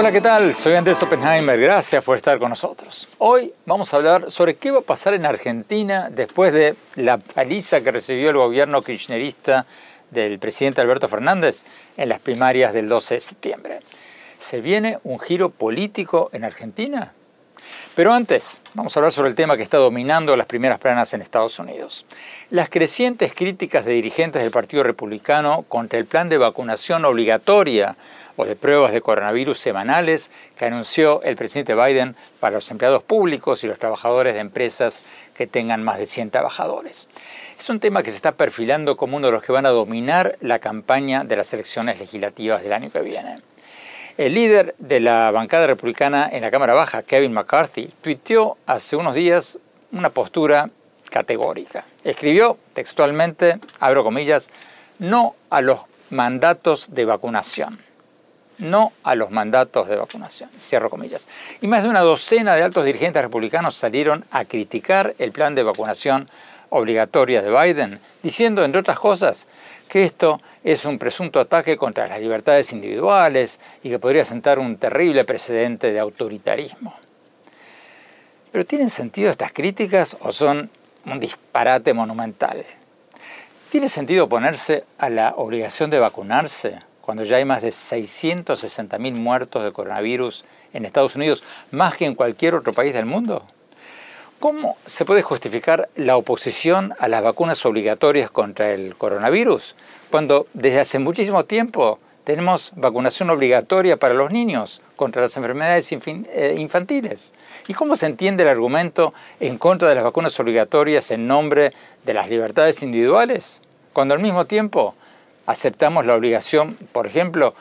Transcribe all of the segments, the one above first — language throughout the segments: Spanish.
Hola, ¿qué tal? Soy Andrés Oppenheimer, gracias por estar con nosotros. Hoy vamos a hablar sobre qué va a pasar en Argentina después de la paliza que recibió el gobierno kirchnerista del presidente Alberto Fernández en las primarias del 12 de septiembre. ¿Se viene un giro político en Argentina? Pero antes, vamos a hablar sobre el tema que está dominando las primeras planas en Estados Unidos. Las crecientes críticas de dirigentes del Partido Republicano contra el plan de vacunación obligatoria o de pruebas de coronavirus semanales que anunció el presidente Biden para los empleados públicos y los trabajadores de empresas que tengan más de 100 trabajadores. Es un tema que se está perfilando como uno de los que van a dominar la campaña de las elecciones legislativas del año que viene. El líder de la bancada republicana en la Cámara Baja, Kevin McCarthy, tuiteó hace unos días una postura categórica. Escribió textualmente, abro comillas, no a los mandatos de vacunación no a los mandatos de vacunación, cierro comillas. Y más de una docena de altos dirigentes republicanos salieron a criticar el plan de vacunación obligatoria de Biden, diciendo, entre otras cosas, que esto es un presunto ataque contra las libertades individuales y que podría sentar un terrible precedente de autoritarismo. Pero ¿tienen sentido estas críticas o son un disparate monumental? ¿Tiene sentido oponerse a la obligación de vacunarse cuando ya hay más de 660.000 muertos de coronavirus en Estados Unidos, más que en cualquier otro país del mundo? ¿Cómo se puede justificar la oposición a las vacunas obligatorias contra el coronavirus cuando desde hace muchísimo tiempo tenemos vacunación obligatoria para los niños contra las enfermedades eh, infantiles? ¿Y cómo se entiende el argumento en contra de las vacunas obligatorias en nombre de las libertades individuales cuando al mismo tiempo aceptamos la obligación, por ejemplo,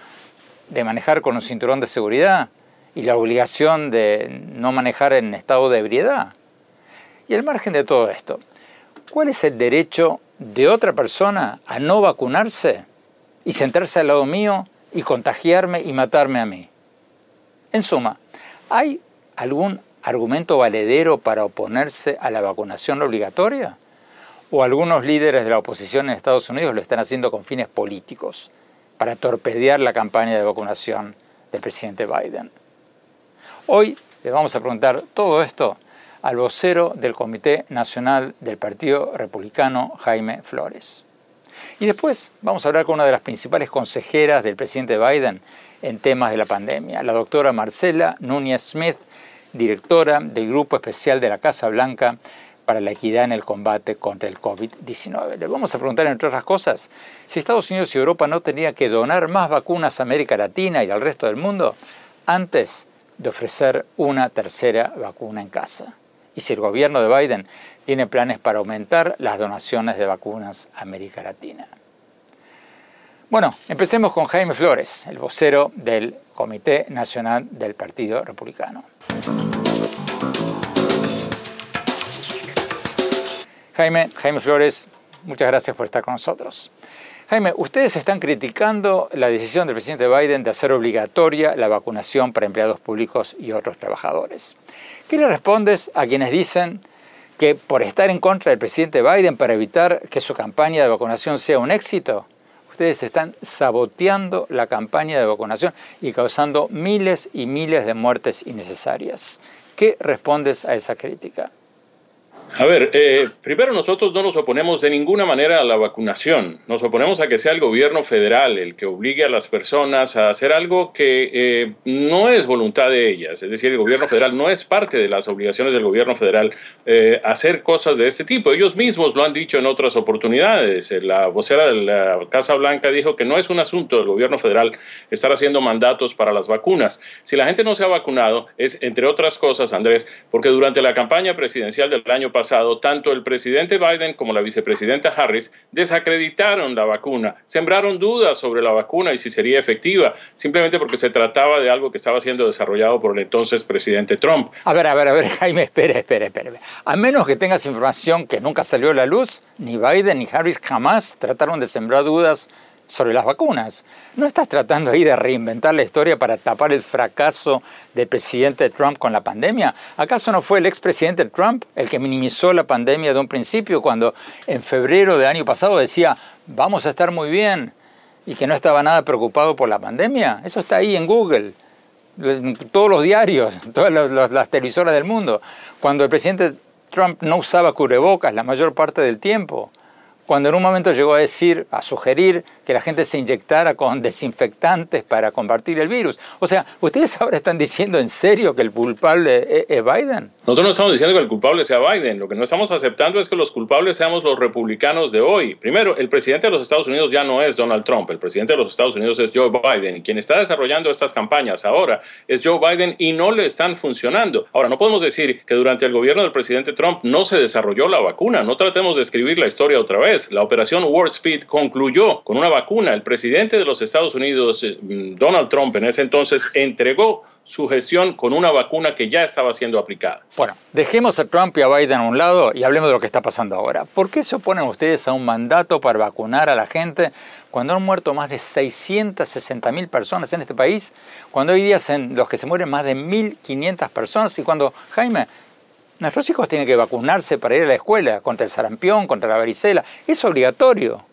de manejar con un cinturón de seguridad y la obligación de no manejar en estado de ebriedad. Y al margen de todo esto, ¿cuál es el derecho de otra persona a no vacunarse y sentarse al lado mío y contagiarme y matarme a mí? En suma, ¿hay algún argumento valedero para oponerse a la vacunación obligatoria? o algunos líderes de la oposición en Estados Unidos lo están haciendo con fines políticos, para torpedear la campaña de vacunación del presidente Biden. Hoy le vamos a preguntar todo esto al vocero del Comité Nacional del Partido Republicano, Jaime Flores. Y después vamos a hablar con una de las principales consejeras del presidente Biden en temas de la pandemia, la doctora Marcela Núñez Smith, directora del Grupo Especial de la Casa Blanca para la equidad en el combate contra el COVID-19. Le vamos a preguntar, entre otras cosas, si Estados Unidos y Europa no tenían que donar más vacunas a América Latina y al resto del mundo antes de ofrecer una tercera vacuna en casa. Y si el gobierno de Biden tiene planes para aumentar las donaciones de vacunas a América Latina. Bueno, empecemos con Jaime Flores, el vocero del Comité Nacional del Partido Republicano. Jaime, Jaime Flores, muchas gracias por estar con nosotros. Jaime, ustedes están criticando la decisión del presidente Biden de hacer obligatoria la vacunación para empleados públicos y otros trabajadores. ¿Qué le respondes a quienes dicen que por estar en contra del presidente Biden para evitar que su campaña de vacunación sea un éxito, ustedes están saboteando la campaña de vacunación y causando miles y miles de muertes innecesarias? ¿Qué respondes a esa crítica? A ver, eh, primero nosotros no nos oponemos de ninguna manera a la vacunación. Nos oponemos a que sea el gobierno federal el que obligue a las personas a hacer algo que eh, no es voluntad de ellas. Es decir, el gobierno federal no es parte de las obligaciones del gobierno federal eh, hacer cosas de este tipo. Ellos mismos lo han dicho en otras oportunidades. La vocera de la Casa Blanca dijo que no es un asunto del gobierno federal estar haciendo mandatos para las vacunas. Si la gente no se ha vacunado, es entre otras cosas, Andrés, porque durante la campaña presidencial del año pasado, tanto el presidente Biden como la vicepresidenta Harris desacreditaron la vacuna, sembraron dudas sobre la vacuna y si sería efectiva, simplemente porque se trataba de algo que estaba siendo desarrollado por el entonces presidente Trump. A ver, a ver, a ver, Jaime, espere, espere, espere. A menos que tengas información que nunca salió a la luz, ni Biden ni Harris jamás trataron de sembrar dudas sobre las vacunas. ¿No estás tratando ahí de reinventar la historia para tapar el fracaso del presidente Trump con la pandemia? ¿Acaso no fue el expresidente Trump el que minimizó la pandemia de un principio cuando en febrero del año pasado decía vamos a estar muy bien y que no estaba nada preocupado por la pandemia? Eso está ahí en Google, en todos los diarios, todas las televisoras del mundo. Cuando el presidente Trump no usaba cubrebocas la mayor parte del tiempo cuando en un momento llegó a decir, a sugerir que la gente se inyectara con desinfectantes para combatir el virus. O sea, ¿ustedes ahora están diciendo en serio que el culpable es Biden? Nosotros no estamos diciendo que el culpable sea Biden. Lo que no estamos aceptando es que los culpables seamos los republicanos de hoy. Primero, el presidente de los Estados Unidos ya no es Donald Trump. El presidente de los Estados Unidos es Joe Biden. Y quien está desarrollando estas campañas ahora es Joe Biden y no le están funcionando. Ahora, no podemos decir que durante el gobierno del presidente Trump no se desarrolló la vacuna. No tratemos de escribir la historia otra vez. La operación Warp Speed concluyó con una vacuna. El presidente de los Estados Unidos, eh, Donald Trump, en ese entonces entregó su gestión con una vacuna que ya estaba siendo aplicada. Bueno, dejemos a Trump y a Biden a un lado y hablemos de lo que está pasando ahora. ¿Por qué se oponen ustedes a un mandato para vacunar a la gente cuando han muerto más de 660 mil personas en este país? Cuando hay días en los que se mueren más de 1.500 personas y cuando, Jaime, Nuestros hijos tienen que vacunarse para ir a la escuela contra el sarampión, contra la varicela. Es obligatorio.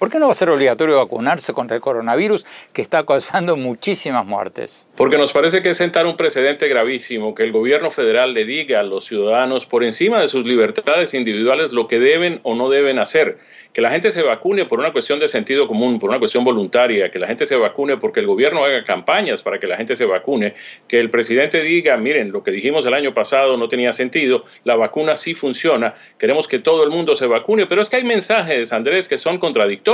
¿Por qué no va a ser obligatorio vacunarse contra el coronavirus que está causando muchísimas muertes? Porque nos parece que es sentar un precedente gravísimo que el gobierno federal le diga a los ciudadanos por encima de sus libertades individuales lo que deben o no deben hacer que la gente se vacune por una cuestión de sentido común, por una cuestión voluntaria, que la gente se vacune porque el gobierno haga campañas para que la gente se vacune, que el presidente diga, miren, lo que dijimos el año pasado no tenía sentido, la vacuna sí funciona, queremos que todo el mundo se vacune, pero es que hay mensajes, Andrés, que son contradictorios.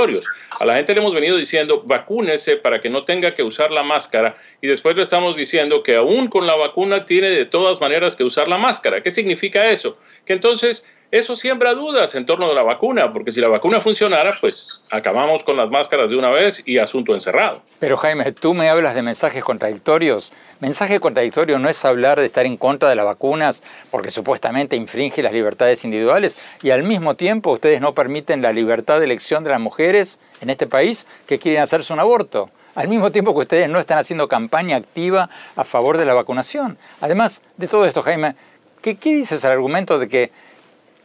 A la gente le hemos venido diciendo, vacúnese para que no tenga que usar la máscara y después le estamos diciendo que aún con la vacuna tiene de todas maneras que usar la máscara. ¿Qué significa eso? Que entonces eso siembra dudas en torno a la vacuna, porque si la vacuna funcionara, pues acabamos con las máscaras de una vez y asunto encerrado. Pero Jaime, tú me hablas de mensajes contradictorios. Mensaje contradictorio no es hablar de estar en contra de las vacunas porque supuestamente infringe las libertades individuales y al mismo tiempo ustedes no permiten la libertad de elección de las mujeres en este país que quieren hacerse un aborto al mismo tiempo que ustedes no están haciendo campaña activa a favor de la vacunación. Además de todo esto, Jaime, ¿qué, qué dices al argumento de que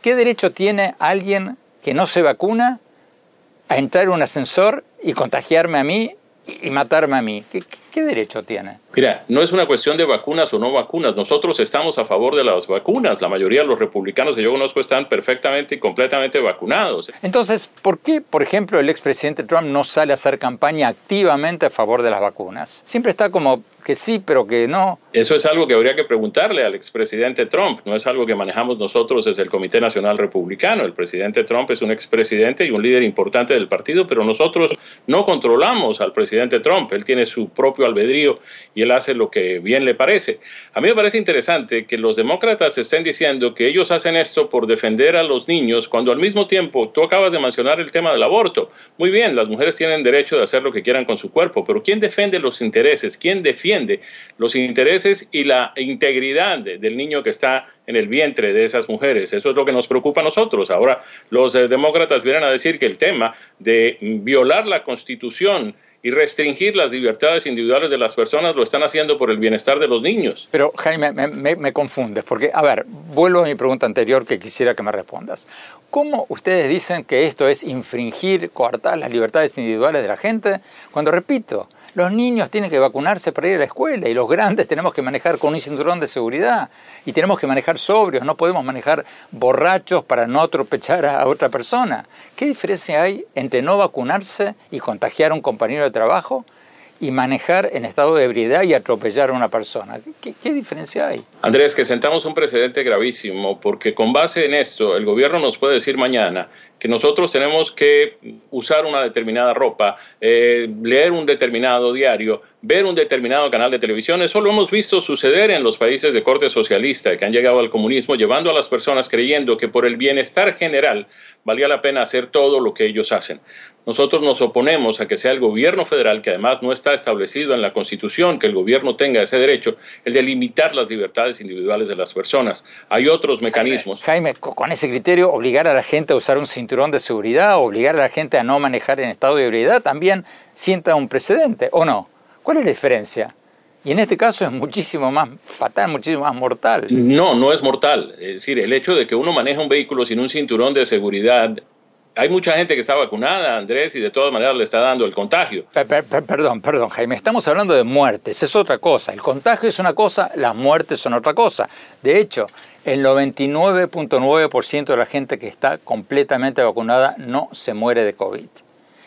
¿Qué derecho tiene alguien que no se vacuna a entrar en un ascensor y contagiarme a mí y matarme a mí? ¿Qué, derecho tiene? Mira, no es una cuestión de vacunas o no vacunas. Nosotros estamos a favor de las vacunas. La mayoría de los republicanos que yo conozco están perfectamente y completamente vacunados. Entonces, ¿por qué, por ejemplo, el expresidente Trump no sale a hacer campaña activamente a favor de las vacunas? Siempre está como que sí, pero que no. Eso es algo que habría que preguntarle al expresidente Trump. No es algo que manejamos nosotros desde el Comité Nacional Republicano. El presidente Trump es un expresidente y un líder importante del partido, pero nosotros no controlamos al presidente Trump. Él tiene su propio albedrío y él hace lo que bien le parece. A mí me parece interesante que los demócratas estén diciendo que ellos hacen esto por defender a los niños, cuando al mismo tiempo tú acabas de mencionar el tema del aborto. Muy bien, las mujeres tienen derecho de hacer lo que quieran con su cuerpo, pero ¿quién defiende los intereses? ¿Quién defiende los intereses y la integridad del niño que está en el vientre de esas mujeres. Eso es lo que nos preocupa a nosotros. Ahora, los eh, demócratas vienen a decir que el tema de violar la constitución y restringir las libertades individuales de las personas lo están haciendo por el bienestar de los niños. Pero Jaime, me, me, confundes, porque, a ver, vuelvo a mi pregunta anterior que quisiera que me respondas. ¿Cómo ustedes dicen que esto es infringir, coartar las libertades individuales de la gente? Cuando, repito, Los niños tienen que vacunarse para ir a la escuela y los grandes tenemos que manejar con un cinturón de seguridad y tenemos que manejar sobrios, no podemos manejar borrachos para no atropellar a otra persona. ¿Qué diferencia hay entre no vacunarse y contagiar a un compañero de trabajo y manejar en estado de ebriedad y atropellar a una persona. ¿Qué, ¿Qué, diferencia hay? Andrés, que sentamos un precedente gravísimo porque con base en esto el gobierno nos puede decir mañana que nosotros tenemos que usar una determinada ropa, eh, leer un determinado diario, ver un determinado canal de televisión. Eso lo hemos visto suceder en los países de corte socialista que han llegado al comunismo, llevando a las personas creyendo que por el bienestar general valía la pena hacer todo lo que ellos hacen. Nosotros nos oponemos a que sea el gobierno federal, que además no está establecido en la Constitución, que el gobierno tenga ese derecho, el de limitar las libertades individuales de las personas. Hay otros mecanismos. Jaime, con ese criterio, obligar a la gente a usar un cinturón de seguridad, obligar a la gente a no manejar en estado de ebriedad, también sienta un precedente, ¿o no? ¿Cuál es la diferencia? Y en este caso es muchísimo más fatal, muchísimo más mortal. No, no es mortal. Es decir, el hecho de que uno maneja un vehículo sin un cinturón de seguridad hay mucha gente que está vacunada, Andrés, y de todas maneras le está dando el contagio. perdón, perdón, Jaime, estamos hablando de muertes, es otra cosa. El contagio es una cosa, las muertes son otra cosa. De hecho, el 99.9% de la gente que está completamente vacunada no se muere de COVID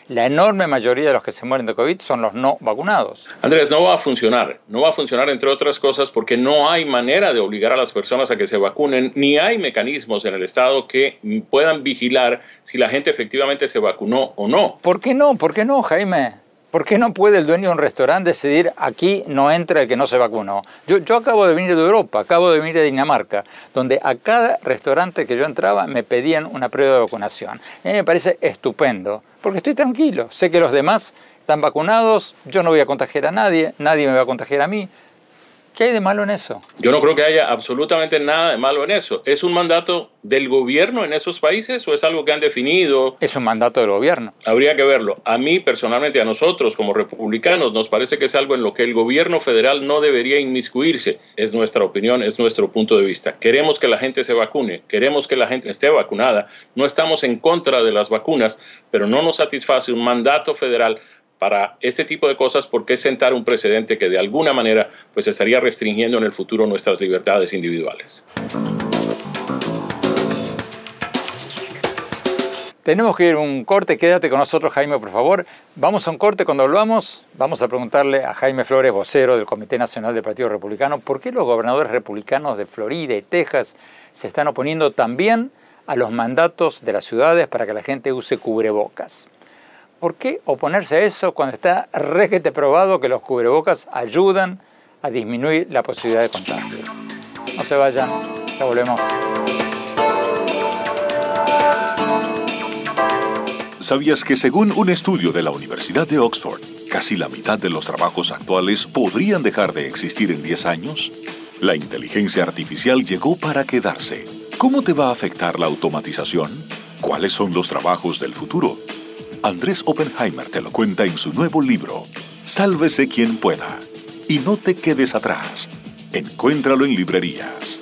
la enorme mayoría de los que se mueren de COVID son los no vacunados. Andrés, no va a funcionar. No va a funcionar, entre otras cosas, porque no hay manera de obligar a las personas a que se vacunen, ni hay mecanismos en el Estado que puedan vigilar si la gente efectivamente se vacunó o no. ¿Por qué no? ¿Por qué no, Jaime? ¿Por qué no puede el dueño de un restaurante decidir aquí no entra el que no se vacunó? Yo, yo acabo de venir de Europa, acabo de venir de Dinamarca, donde a cada restaurante que yo entraba me pedían una prueba de vacunación. Y a mí me parece estupendo porque estoy tranquilo. Sé que los demás están vacunados, yo no voy a contagiar a nadie, nadie me va a contagiar a mí. ¿Qué hay de malo en eso? Yo no creo que haya absolutamente nada de malo en eso. ¿Es un mandato del gobierno en esos países o es algo que han definido? Es un mandato del gobierno. Habría que verlo. A mí personalmente, a nosotros como republicanos, nos parece que es algo en lo que el gobierno federal no debería inmiscuirse. Es nuestra opinión, es nuestro punto de vista. Queremos que la gente se vacune, queremos que la gente esté vacunada. No estamos en contra de las vacunas, pero no nos satisface un mandato federal para este tipo de cosas porque es sentar un precedente que de alguna manera pues estaría restringiendo en el futuro nuestras libertades individuales. Tenemos que ir a un corte, quédate con nosotros Jaime, por favor. Vamos a un corte, cuando volvamos vamos a preguntarle a Jaime Flores, vocero del Comité Nacional del Partido Republicano, por qué los gobernadores republicanos de Florida y Texas se están oponiendo también a los mandatos de las ciudades para que la gente use cubrebocas. ¿Por qué oponerse a eso cuando está requete probado que los cubrebocas ayudan a disminuir la posibilidad de contagio? No se vayan, ya volvemos. ¿Sabías que según un estudio de la Universidad de Oxford, casi la mitad de los trabajos actuales podrían dejar de existir en 10 años? La inteligencia artificial llegó para quedarse. ¿Cómo te va a afectar la automatización? ¿Cuáles son los trabajos del futuro? Andrés Oppenheimer te lo cuenta en su nuevo libro, Sálvese quien pueda. Y no te quedes atrás. Encuéntralo en librerías.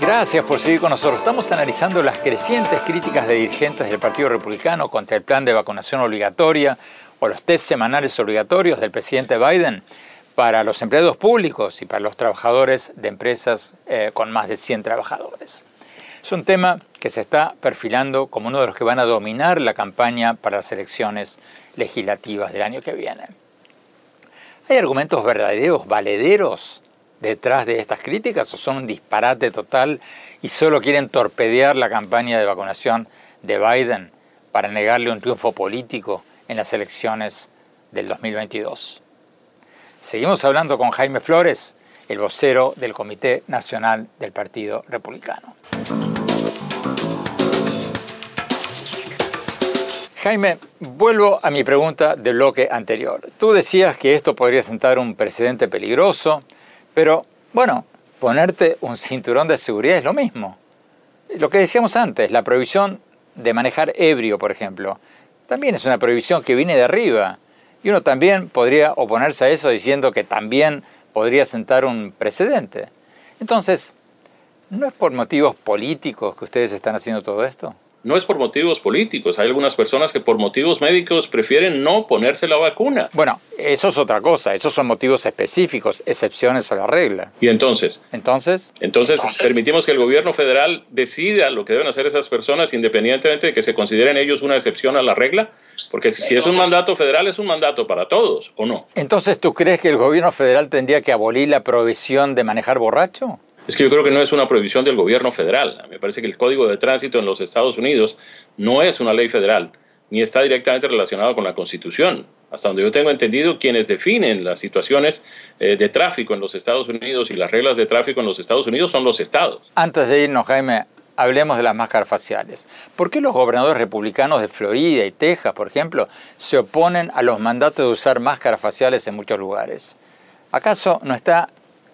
Gracias por seguir con nosotros. Estamos analizando las crecientes críticas de dirigentes del Partido Republicano contra el plan de vacunación obligatoria o los test semanales obligatorios del presidente Biden para los empleados públicos y para los trabajadores de empresas eh, con más de 100 trabajadores. Es un tema que se está perfilando como uno de los que van a dominar la campaña para las elecciones legislativas del año que viene. ¿Hay argumentos verdaderos, valederos detrás de estas críticas o son un disparate total y solo quieren torpedear la campaña de vacunación de Biden para negarle un triunfo político en las elecciones del 2022? Seguimos hablando con Jaime Flores, el vocero del Comité Nacional del Partido Republicano. Jaime, vuelvo a mi pregunta del bloque anterior. Tú decías que esto podría sentar un precedente peligroso, pero bueno, ponerte un cinturón de seguridad es lo mismo. Lo que decíamos antes, la prohibición de manejar ebrio, por ejemplo, también es una prohibición que viene de arriba. Y uno también podría oponerse a eso diciendo que también podría sentar un precedente. Entonces, ¿No es por motivos políticos que ustedes están haciendo todo esto? No es por motivos políticos. Hay algunas personas que por motivos médicos prefieren no ponerse la vacuna. Bueno, eso es otra cosa. Esos son motivos específicos, excepciones a la regla. ¿Y entonces? Entonces. Entonces, permitimos que el gobierno federal decida lo que deben hacer esas personas independientemente de que se consideren ellos una excepción a la regla. Porque si es un mandato federal, es un mandato para todos, ¿o no? Entonces, ¿tú crees que el gobierno federal tendría que abolir la prohibición de manejar borracho? Es que yo creo que no es una prohibición del gobierno federal. Me parece que el Código de Tránsito en los Estados Unidos no es una ley federal, ni está directamente relacionado con la Constitución. Hasta donde yo tengo entendido, quienes definen las situaciones eh, de tráfico en los Estados Unidos y las reglas de tráfico en los Estados Unidos son los estados. Antes de irnos, Jaime, hablemos de las máscaras faciales. ¿Por qué los gobernadores republicanos de Florida y Texas, por ejemplo, se oponen a los mandatos de usar máscaras faciales en muchos lugares? ¿Acaso no está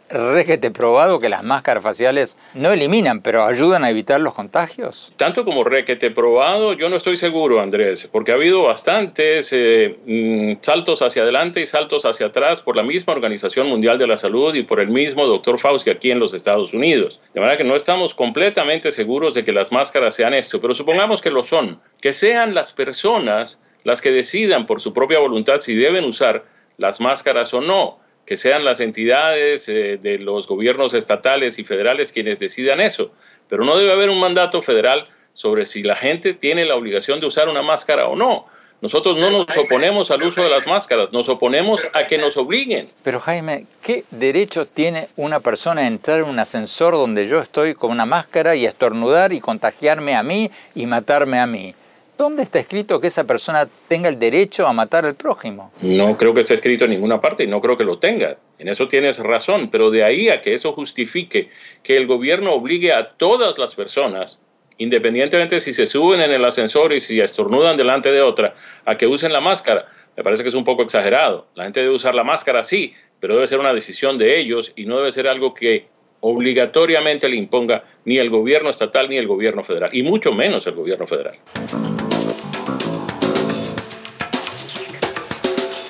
requete probado que las máscaras faciales no eliminan, pero ayudan a evitar los contagios? Tanto como requete probado, yo no estoy seguro, Andrés, porque ha habido bastantes eh, mm, saltos hacia adelante y saltos hacia atrás por la misma Organización Mundial de la Salud y por el mismo doctor Fauci aquí en los Estados Unidos. De manera que no estamos completamente seguros de que las máscaras sean esto, pero supongamos que lo son, que sean las personas las que decidan por su propia voluntad si deben usar las máscaras o no que sean las entidades eh, de los gobiernos estatales y federales quienes decidan eso. Pero no debe haber un mandato federal sobre si la gente tiene la obligación de usar una máscara o no. Nosotros no nos oponemos al uso de las máscaras, nos oponemos a que nos obliguen. Pero Jaime, ¿qué derecho tiene una persona a entrar en un ascensor donde yo estoy con una máscara y estornudar y contagiarme a mí y matarme a mí? ¿Dónde está escrito que esa persona tenga el derecho a matar al prójimo? No creo que esté escrito en ninguna parte y no creo que lo tenga. En eso tienes razón, pero de ahí a que eso justifique que el gobierno obligue a todas las personas, independientemente si se suben en el ascensor y si estornudan delante de otra, a que usen la máscara, me parece que es un poco exagerado. La gente debe usar la máscara, sí, pero debe ser una decisión de ellos y no debe ser algo que obligatoriamente le imponga ni el gobierno estatal ni el gobierno federal, y mucho menos el gobierno federal.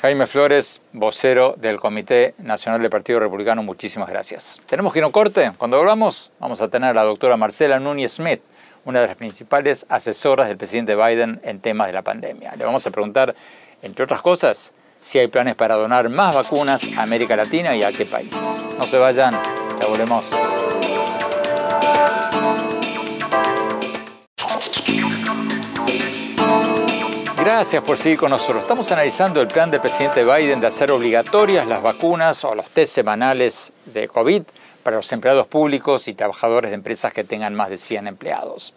Jaime Flores, vocero del Comité Nacional del Partido Republicano, muchísimas gracias. Tenemos que ir a un corte. Cuando volvamos, vamos a tener a la doctora Marcela Núñez Smith, una de las principales asesoras del presidente Biden en temas de la pandemia. Le vamos a preguntar, entre otras cosas, si hay planes para donar más vacunas a América Latina y a qué país. No se vayan, ya volvemos. Gracias por seguir con nosotros. Estamos analizando el plan del presidente Biden de hacer obligatorias las vacunas o los test semanales de COVID para los empleados públicos y trabajadores de empresas que tengan más de 100 empleados.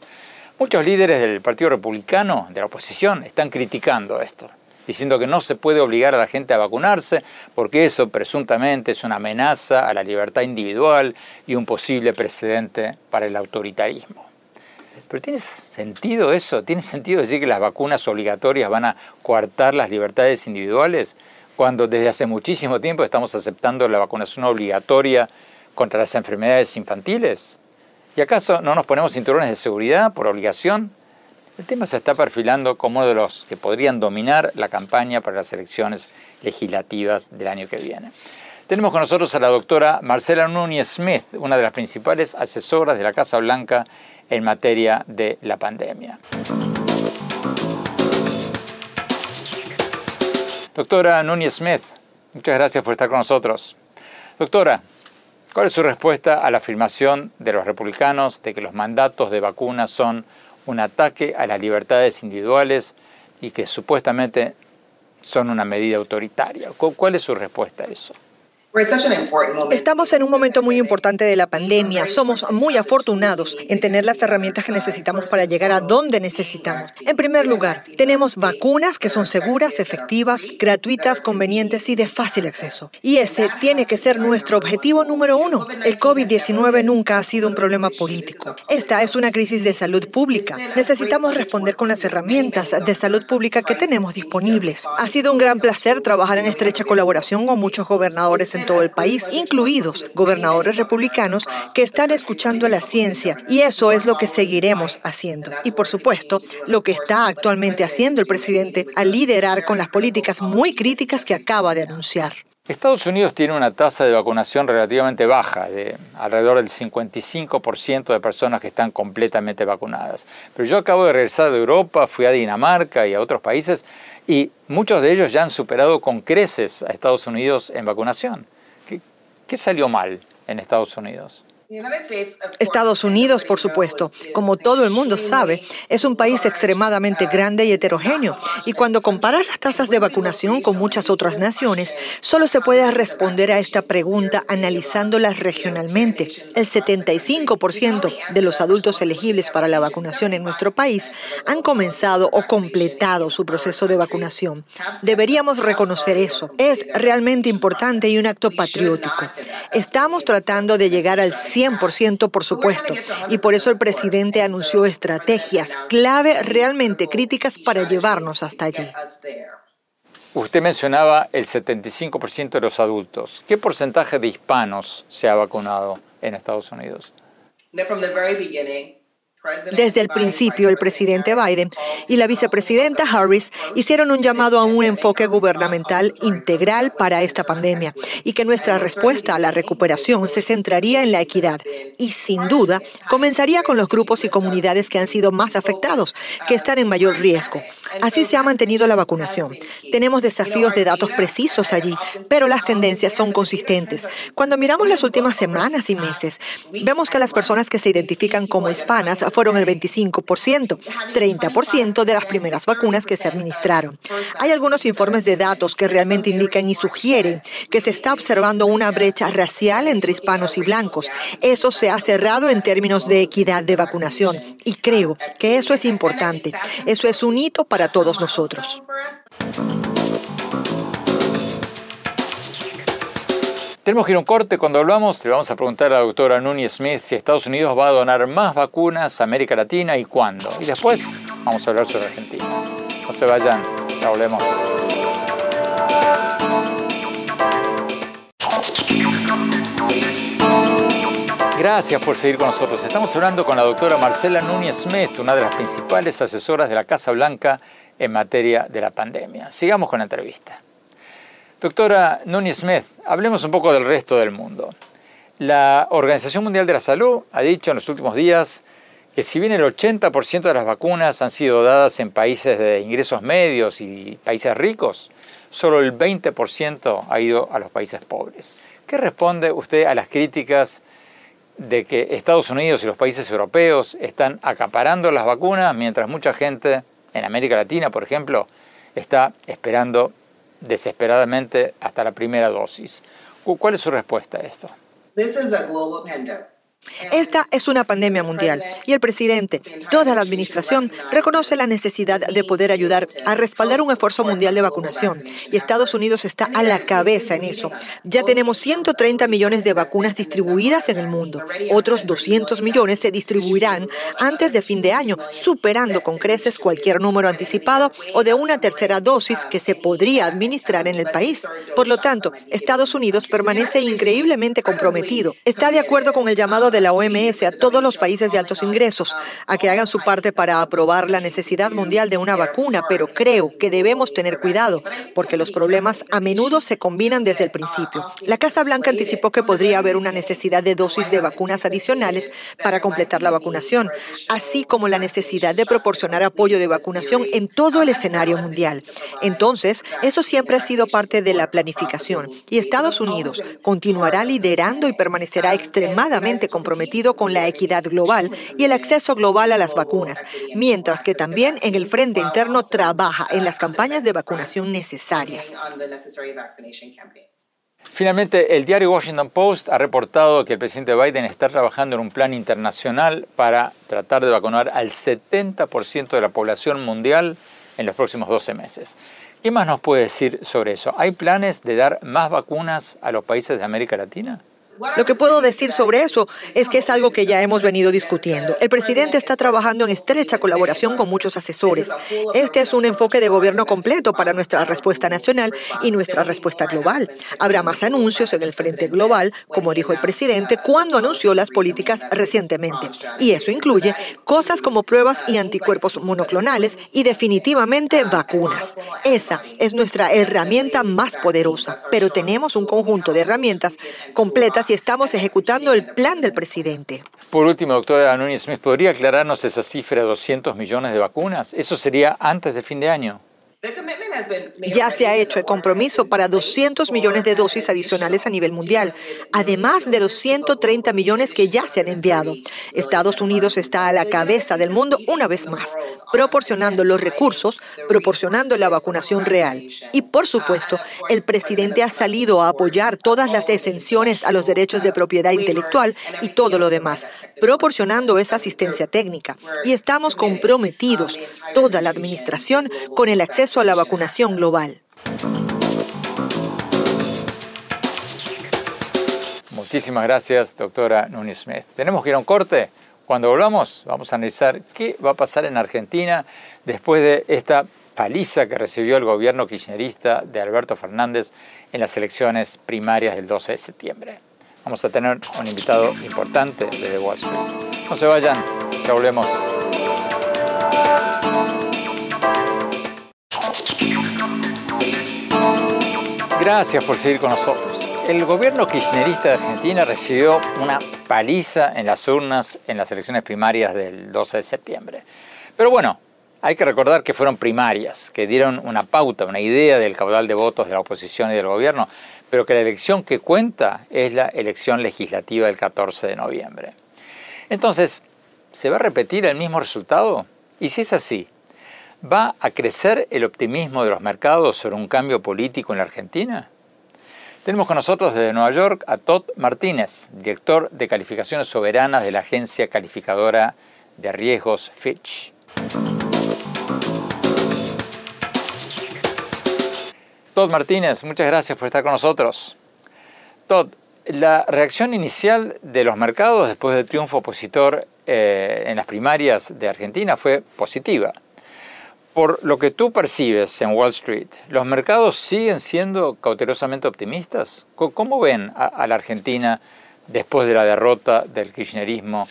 Muchos líderes del Partido Republicano, de la oposición, están criticando esto, diciendo que no se puede obligar a la gente a vacunarse porque eso presuntamente es una amenaza a la libertad individual y un posible precedente para el autoritarismo. Pero ¿tiene sentido eso? ¿Tiene sentido decir que las vacunas obligatorias van a coartar las libertades individuales cuando desde hace muchísimo tiempo estamos aceptando la vacunación obligatoria contra las enfermedades infantiles? ¿Y acaso no nos ponemos cinturones de seguridad por obligación? El tema se está perfilando como uno de los que podrían dominar la campaña para las elecciones legislativas del año que viene. Tenemos con nosotros a la doctora Marcela Núñez Smith, una de las principales asesoras de la Casa Blanca en materia de la pandemia. Doctora Núñez Smith, muchas gracias por estar con nosotros. Doctora, ¿cuál es su respuesta a la afirmación de los republicanos de que los mandatos de vacunas son un ataque a las libertades individuales y que supuestamente son una medida autoritaria? ¿Cuál es su respuesta a eso? Estamos en un momento muy importante de la pandemia. Somos muy afortunados en tener las herramientas que necesitamos para llegar a donde necesitamos. En primer lugar, tenemos vacunas que son seguras, efectivas, gratuitas, convenientes y de fácil acceso. Y ese tiene que ser nuestro objetivo número uno. El COVID-19 nunca ha sido un problema político. Esta es una crisis de salud pública. Necesitamos responder con las herramientas de salud pública que tenemos disponibles. Ha sido un gran placer trabajar en estrecha colaboración con muchos gobernadores en todo el país, incluidos gobernadores republicanos que están escuchando a la ciencia y eso es lo que seguiremos haciendo. Y por supuesto, lo que está actualmente haciendo el presidente al liderar con las políticas muy críticas que acaba de anunciar. Estados Unidos tiene una tasa de vacunación relativamente baja, de alrededor del 55% de personas que están completamente vacunadas. Pero yo acabo de regresar de Europa, fui a Dinamarca y a otros países y muchos de ellos ya han superado con creces a Estados Unidos en vacunación. ¿Qué, salió mal en Estados Unidos? Estados Unidos, por supuesto, como todo el mundo sabe, es un país extremadamente grande y heterogéneo. Y cuando comparas las tasas de vacunación con muchas otras naciones, solo se puede responder a esta pregunta analizándolas regionalmente. El 75% de los adultos elegibles para la vacunación en nuestro país han comenzado o completado su proceso de vacunación. Deberíamos reconocer eso. Es realmente importante y un acto patriótico. Estamos tratando de llegar al 100%, por supuesto. Y por eso el presidente anunció estrategias clave realmente críticas para llevarnos hasta allí. Usted mencionaba el 75% de los adultos. ¿Qué porcentaje de hispanos se ha vacunado en Estados Unidos? Desde el principio, el presidente Biden y la vicepresidenta Harris hicieron un llamado a un enfoque gubernamental integral para esta pandemia y que nuestra respuesta a la recuperación se centraría en la equidad y, sin duda, comenzaría con los grupos y comunidades que han sido más afectados, que están en mayor riesgo. Así se ha mantenido la vacunación. Tenemos desafíos de datos precisos allí, pero las tendencias son consistentes. Cuando miramos las últimas semanas y meses, vemos que las personas que se identifican como hispanas fueron el 25%, 30% de las primeras vacunas que se administraron. Hay algunos informes de datos que realmente indican y sugieren que se está observando una brecha racial entre hispanos y blancos. Eso se ha cerrado en términos de equidad de vacunación y creo que eso es importante. Eso es un hito para todos nosotros. Tenemos que ir a un corte. Cuando hablamos, le vamos a preguntar a la doctora Núñez Smith si Estados Unidos va a donar más vacunas a América Latina y cuándo. Y después vamos a hablar sobre Argentina. No se vayan, ya volvemos. Gracias por seguir con nosotros. Estamos hablando con la doctora Marcela Núñez Smith, una de las principales asesoras de la Casa Blanca en materia de la pandemia. Sigamos con la entrevista. Doctora Núñez Smith, hablemos un poco del resto del mundo. La Organización Mundial de la Salud ha dicho en los últimos días que si bien el 80% de las vacunas han sido dadas en países de ingresos medios y países ricos, solo el 20% ha ido a los países pobres. ¿Qué responde usted a las críticas de que Estados Unidos y los países europeos están acaparando las vacunas mientras mucha gente en América Latina, por ejemplo, está esperando desesperadamente hasta la primera dosis. ¿Cuál es su respuesta a esto? Esta es una pandemia mundial y el presidente, toda la administración, reconoce la necesidad de poder ayudar a respaldar un esfuerzo mundial de vacunación y Estados Unidos está a la cabeza en eso. Ya tenemos 130 millones de vacunas distribuidas en el mundo. Otros 200 millones se distribuirán antes de fin de año, superando con creces cualquier número anticipado o de una tercera dosis que se podría administrar en el país. Por lo tanto, Estados Unidos permanece increíblemente comprometido. Está de acuerdo con el llamado de de la OMS a todos los países de altos ingresos a que hagan su parte para aprobar la necesidad mundial de una vacuna, pero creo que debemos tener cuidado porque los problemas a menudo se combinan desde el principio. La Casa Blanca anticipó que podría haber una necesidad de dosis de vacunas adicionales para completar la vacunación, así como la necesidad de proporcionar apoyo de vacunación en todo el escenario mundial. Entonces, eso siempre ha sido parte de la planificación y Estados Unidos continuará liderando y permanecerá extremadamente comprometido con la equidad global y el acceso global a las vacunas, mientras que también en el frente interno trabaja en las campañas de vacunación necesarias. Finalmente, el diario Washington Post ha reportado que el presidente Biden está trabajando en un plan internacional para tratar de vacunar al 70% de la población mundial en los próximos 12 meses. ¿Qué más nos puede decir sobre eso? ¿Hay planes de dar más vacunas a los países de América Latina? Lo que puedo decir sobre eso es que es algo que ya hemos venido discutiendo. El presidente está trabajando en estrecha colaboración con muchos asesores. Este es un enfoque de gobierno completo para nuestra respuesta nacional y nuestra respuesta global. Habrá más anuncios en el frente global, como dijo el presidente cuando anunció las políticas recientemente. Y eso incluye cosas como pruebas y anticuerpos monoclonales y definitivamente vacunas. Esa es nuestra herramienta más poderosa, pero tenemos un conjunto de herramientas completas y estamos ejecutando el plan del presidente. Por último, doctora Núñez Smith, ¿podría aclararnos esa cifra de 200 millones de vacunas? Eso sería antes de fin de año. Ya se ha hecho el compromiso para 200 millones de dosis adicionales a nivel mundial, además de los 130 millones que ya se han enviado. Estados Unidos está a la cabeza del mundo una vez más, proporcionando los recursos, proporcionando la vacunación real. Y por supuesto, el presidente ha salido a apoyar todas las exenciones a los derechos de propiedad intelectual y todo lo demás, proporcionando esa asistencia técnica. Y estamos comprometidos, toda la administración, con el acceso a la vacunación global. Muchísimas gracias, doctora Nunes Smith. Tenemos que ir a un corte. Cuando volvamos, vamos a analizar qué va a pasar en Argentina después de esta paliza que recibió el gobierno kirchnerista de Alberto Fernández en las elecciones primarias del 12 de septiembre. Vamos a tener un invitado importante desde Wall Street. No se vayan, ya volvemos. Gracias por seguir con nosotros. El gobierno kirchnerista de Argentina recibió una paliza en las urnas en las elecciones primarias del 12 de septiembre. Pero bueno, hay que recordar que fueron primarias, que dieron una pauta, una idea del caudal de votos de la oposición y del gobierno, pero que la elección que cuenta es la elección legislativa del 14 de noviembre. Entonces, ¿se va a repetir el mismo resultado? Y si es así, ¿Va a crecer el optimismo de los mercados sobre un cambio político en la Argentina? Tenemos con nosotros desde Nueva York a Todd Martínez, director de calificaciones soberanas de la agencia calificadora de riesgos Fitch. Todd Martínez, muchas gracias por estar con nosotros. Todd, la reacción inicial de los mercados después del triunfo opositor eh, en las primarias de Argentina fue positiva por lo que tú percibes en Wall Street, ¿los mercados siguen siendo cautelosamente optimistas? ¿Cómo ven a, la Argentina después de la derrota del kirchnerismo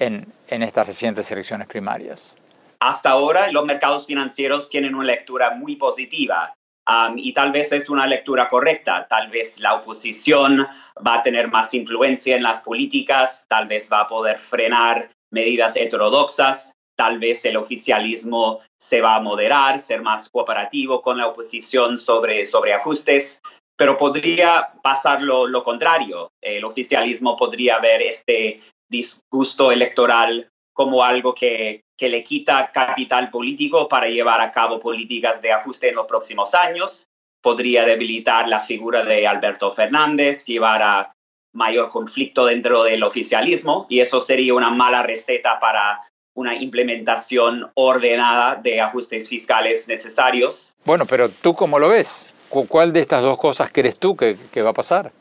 en, en estas recientes elecciones primarias? Hasta ahora los mercados financieros tienen una lectura muy positiva um, y tal vez es una lectura correcta. Tal vez la oposición va a tener más influencia en las políticas, tal vez va a poder frenar medidas heterodoxas, tal vez el oficialismo se va a moderar, ser más cooperativo con la oposición sobre, sobre ajustes, pero podría pasar lo, contrario. El oficialismo podría ver este disgusto electoral como algo que, que le quita capital político para llevar a cabo políticas de ajuste en los próximos años. Podría debilitar la figura de Alberto Fernández, llevar a mayor conflicto dentro del oficialismo y eso sería una mala receta para una implementación ordenada de ajustes fiscales necesarios. Bueno, pero tú cómo lo ves? ¿Cuál de estas dos cosas crees tú que, va a pasar?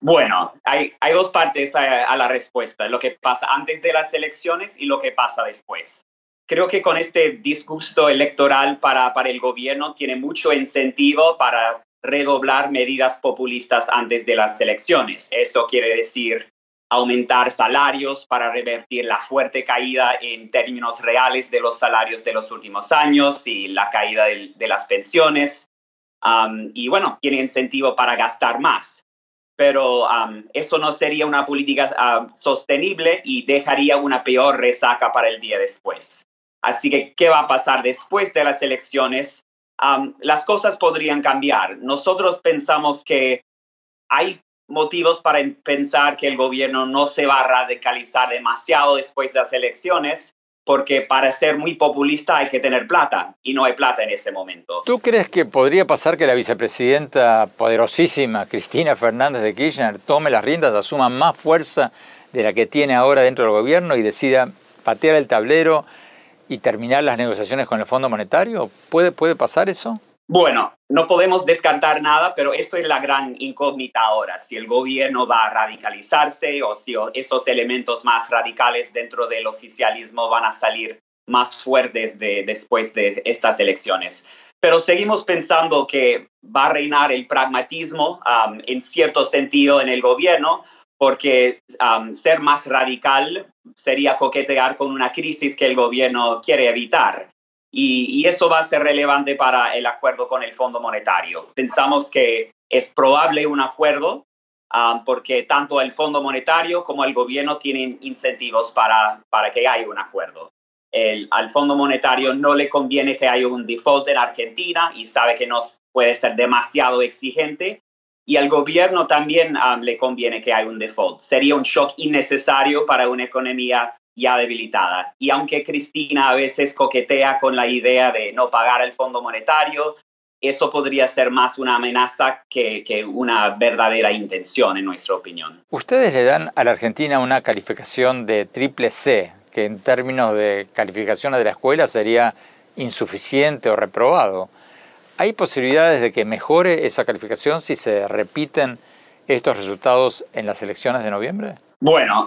Bueno, hay, hay dos partes a, la respuesta, lo que pasa antes de las elecciones y lo que pasa después. Creo que con este disgusto electoral para, para el gobierno tiene mucho incentivo para redoblar medidas populistas antes de las elecciones. Esto quiere decir aumentar salarios para revertir la fuerte caída en términos reales de los salarios de los últimos años y la caída de, las pensiones. Um, y bueno, tiene incentivo para gastar más. Pero um, eso no sería una política uh, sostenible y dejaría una peor resaca para el día después. Así que, ¿qué va a pasar después de las elecciones? Um, las cosas podrían cambiar. Nosotros pensamos que hay motivos para pensar que el gobierno no se va a radicalizar demasiado después de las elecciones, porque para ser muy populista hay que tener plata y no hay plata en ese momento. ¿Tú crees que podría pasar que la vicepresidenta poderosísima Cristina Fernández de Kirchner tome las riendas, asuma más fuerza de la que tiene ahora dentro del gobierno y decida patear el tablero y terminar las negociaciones con el Fondo Monetario? ¿Puede, puede pasar eso? Bueno, no podemos descartar nada, pero esto es la gran incógnita ahora, si el gobierno va a radicalizarse o si esos elementos más radicales dentro del oficialismo van a salir más fuertes después de estas elecciones. Pero seguimos pensando que va a reinar el pragmatismo en cierto sentido en el gobierno, porque ser más radical sería coquetear con una crisis que el gobierno quiere evitar. Y, eso va a ser relevante para el acuerdo con el Fondo Monetario. Pensamos que es probable un acuerdo um, porque tanto el Fondo Monetario como el gobierno tienen incentivos para, para que haya un acuerdo. El, al Fondo Monetario no le conviene que haya un default en Argentina y sabe que no puede ser demasiado exigente. Y al gobierno también um, le conviene que haya un default. Sería un shock innecesario para una economía ya debilitada. Y aunque Cristina a veces coquetea con la idea de no pagar el Fondo Monetario, eso podría ser más una amenaza que, que, una verdadera intención, en nuestra opinión. Ustedes le dan a la Argentina una calificación de triple C, que en términos de calificaciones de la escuela sería insuficiente o reprobado. ¿Hay posibilidades de que mejore esa calificación si se repiten estos resultados en las elecciones de noviembre? Bueno,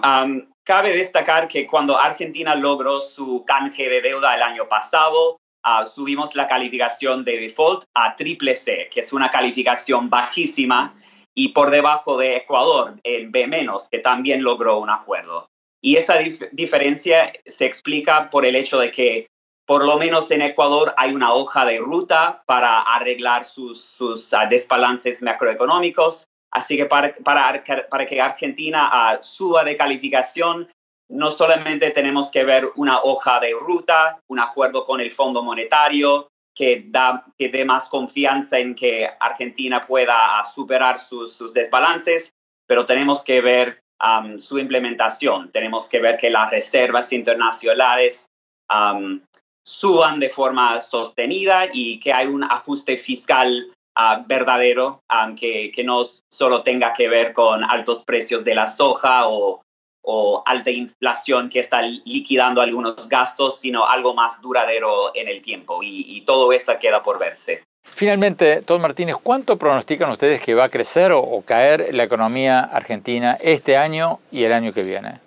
cabe destacar que cuando Argentina logró su canje de deuda el año pasado, uh, subimos la calificación de default a triple C, que es una calificación bajísima y por debajo de Ecuador, el B que también logró un acuerdo. Y esa diferencia se explica por el hecho de que por lo menos en Ecuador hay una hoja de ruta para arreglar sus, sus uh, desbalances macroeconómicos. Así que para, para, para que Argentina uh, suba de calificación, no solamente tenemos que ver una hoja de ruta, un acuerdo con el Fondo Monetario que, da, que dé más confianza en que Argentina pueda uh, superar sus, sus desbalances, pero tenemos que ver um, su implementación. Tenemos que ver que las reservas internacionales um, suban de forma sostenida y que hay un ajuste fiscal uh, verdadero, um, que, que, no solo tenga que ver con altos precios de la soja o, o alta inflación que está liquidando algunos gastos, sino algo más duradero en el tiempo. Y, y todo eso queda por verse. Finalmente, Todd Martínez, ¿cuánto pronostican ustedes que va a crecer o, caer la economía argentina este año y el año que viene?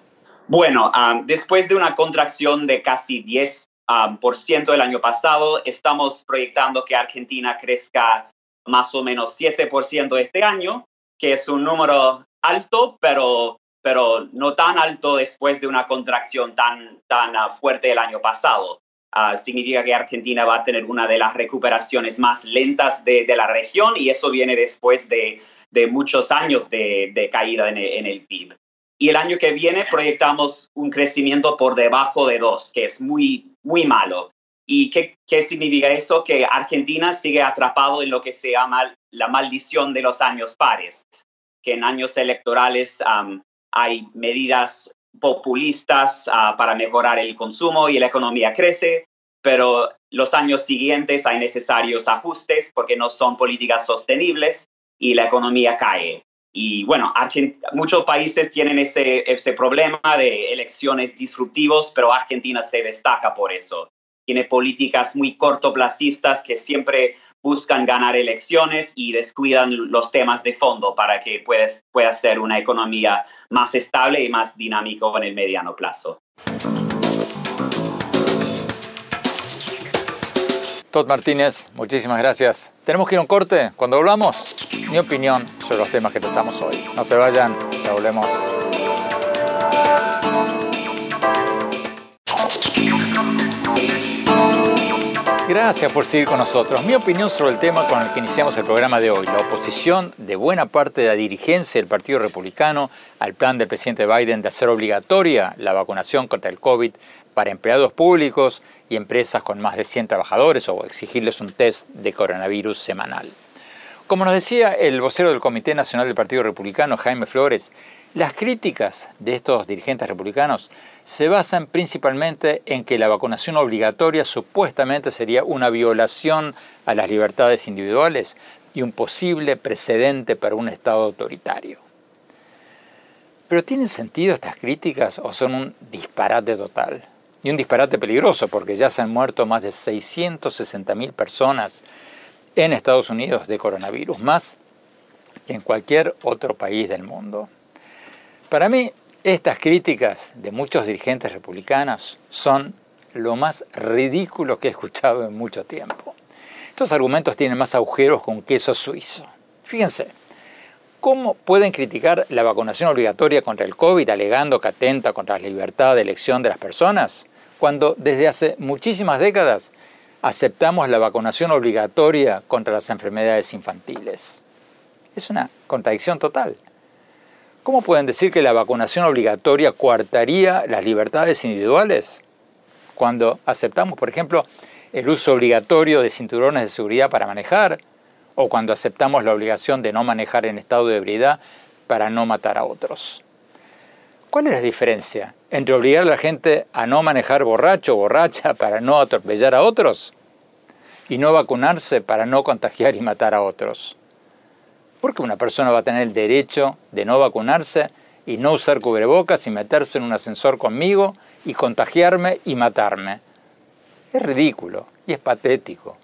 Bueno, um, después de una contracción de casi 10% um, por ciento el año pasado, estamos proyectando que Argentina crezca más o menos 7% este año, que es un número alto, pero, pero no tan alto después de una contracción tan, tan uh, fuerte el año pasado. Ah, significa que Argentina va a tener una de las recuperaciones más lentas de, la región y eso viene después de, muchos años de, caída en el, PIB. Y el año que viene proyectamos un crecimiento por debajo de 2, que es muy, muy malo. ¿Y qué, qué, significa eso? Que Argentina sigue atrapado en lo que se llama la maldición de los años pares, que en años electorales hay medidas populistas ah, para mejorar el consumo y la economía crece, pero los años siguientes hay necesarios ajustes porque no son políticas sostenibles y la economía cae. Y bueno, muchos países tienen ese, ese problema de elecciones disruptivos, pero Argentina se destaca por eso. Tiene políticas muy cortoplacistas que siempre buscan ganar elecciones y descuidan los temas de fondo para que puedas, pueda ser una economía más estable y más dinámico en el mediano plazo. Todd Martínez, muchísimas gracias. Tenemos que ir a un corte. Cuando volvamos, mi opinión sobre los temas que tratamos hoy. No se vayan, ya volvemos. Gracias por seguir con nosotros. Mi opinión sobre el tema con el que iniciamos el programa de hoy, la oposición de buena parte de la dirigencia del Partido Republicano al plan del presidente Biden de hacer obligatoria la vacunación contra el COVID para empleados públicos y empresas con más de 100 trabajadores o exigirles un test de coronavirus semanal. Como nos decía el vocero del Comité Nacional del Partido Republicano, Jaime Flores, las críticas de estos dirigentes republicanos se basan principalmente en que la vacunación obligatoria supuestamente sería una violación a las libertades individuales y un posible precedente para un Estado autoritario. Pero ¿tienen sentido estas críticas o son un disparate total? Y un disparate peligroso porque ya se han muerto más de 660.000 personas en Estados Unidos de coronavirus, más que en cualquier otro país del mundo. Para mí, estas críticas de muchos dirigentes republicanos son lo más ridículo que he escuchado en mucho tiempo. Estos argumentos tienen más agujeros con queso suizo. Fíjense, ¿cómo pueden criticar la vacunación obligatoria contra el COVID alegando que atenta contra la libertad de elección de las personas, cuando desde hace muchísimas décadas aceptamos la vacunación obligatoria contra las enfermedades infantiles? Es una contradicción total. ¿Cómo pueden decir que la vacunación obligatoria coartaría las libertades individuales? Cuando aceptamos, por ejemplo, el uso obligatorio de cinturones de seguridad para manejar, o cuando aceptamos la obligación de no manejar en estado de ebriedad para no matar a otros. ¿Cuál es la diferencia entre obligar a la gente a no manejar borracho o borracha para no atropellar a otros y no vacunarse para no contagiar y matar a otros? Porque una persona va a tener el derecho de no vacunarse y no usar cubrebocas y meterse en un ascensor conmigo y contagiarme y matarme. Es ridículo y es patético.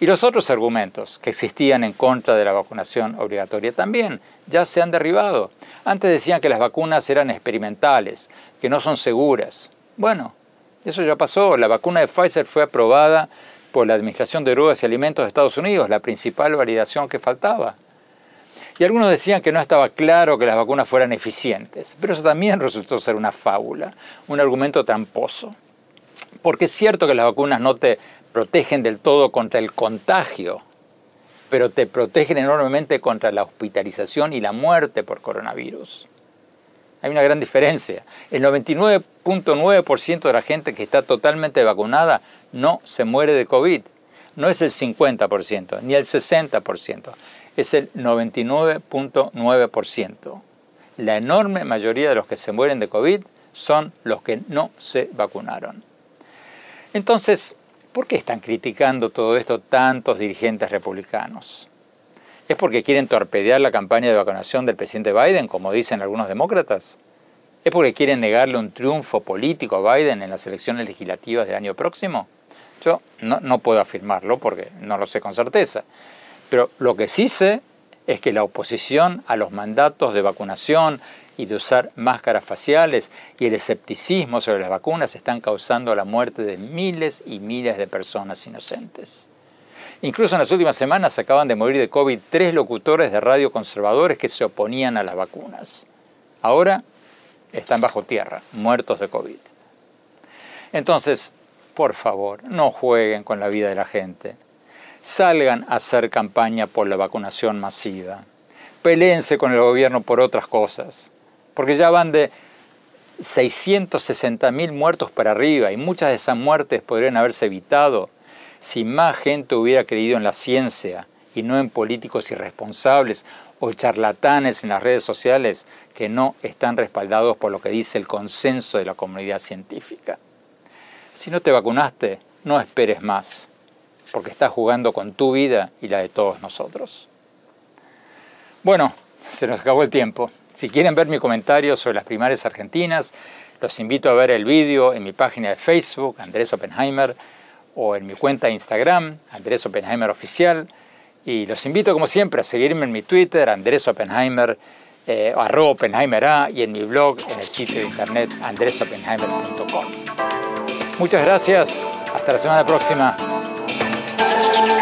Y los otros argumentos que existían en contra de la vacunación obligatoria también ya se han derribado. Antes decían que las vacunas eran experimentales, que no son seguras. Bueno, eso ya pasó. La vacuna de Pfizer fue aprobada por la Administración de Drogas y Alimentos de Estados Unidos, la principal validación que faltaba. Y algunos decían que no estaba claro que las vacunas fueran eficientes, pero eso también resultó ser una fábula, un argumento tramposo. Porque es cierto que las vacunas no te protegen del todo contra el contagio, pero te protegen enormemente contra la hospitalización y la muerte por coronavirus. Hay una gran diferencia. El 99.9% de la gente que está totalmente vacunada no se muere de COVID. No es el 50%, ni el 60% es el 99.9%. La enorme mayoría de los que se mueren de COVID son los que no se vacunaron. Entonces, ¿por qué están criticando todo esto tantos dirigentes republicanos? ¿Es porque quieren torpedear la campaña de vacunación del presidente Biden, como dicen algunos demócratas? ¿Es porque quieren negarle un triunfo político a Biden en las elecciones legislativas del año próximo? Yo no, no puedo afirmarlo porque no lo sé con certeza. Pero lo que sí sé es que la oposición a los mandatos de vacunación y de usar máscaras faciales y el escepticismo sobre las vacunas están causando la muerte de miles y miles de personas inocentes. Incluso en las últimas semanas acaban de morir de COVID tres locutores de radio conservadores que se oponían a las vacunas. Ahora están bajo tierra, muertos de COVID. Entonces, por favor, no jueguen con la vida de la gente salgan a hacer campaña por la vacunación masiva. Peleense con el gobierno por otras cosas, porque ya van de 660 mil muertos para arriba y muchas de esas muertes podrían haberse evitado si más gente hubiera creído en la ciencia y no en políticos irresponsables o charlatanes en las redes sociales que no están respaldados por lo que dice el consenso de la comunidad científica. Si no te vacunaste, no esperes más porque está jugando con tu vida y la de todos nosotros. Bueno, se nos acabó el tiempo. Si quieren ver mi comentario sobre las primarias argentinas, los invito a ver el vídeo en mi página de Facebook, Andrés Oppenheimer, o en mi cuenta de Instagram, Andrés Oppenheimer Oficial. Y los invito, como siempre, a seguirme en mi Twitter, Andrés Oppenheimer, eh, arroba Oppenheimer A, y en mi blog, en el sitio de internet andresoppenheimer.com. Muchas gracias. Hasta la semana próxima. podcast.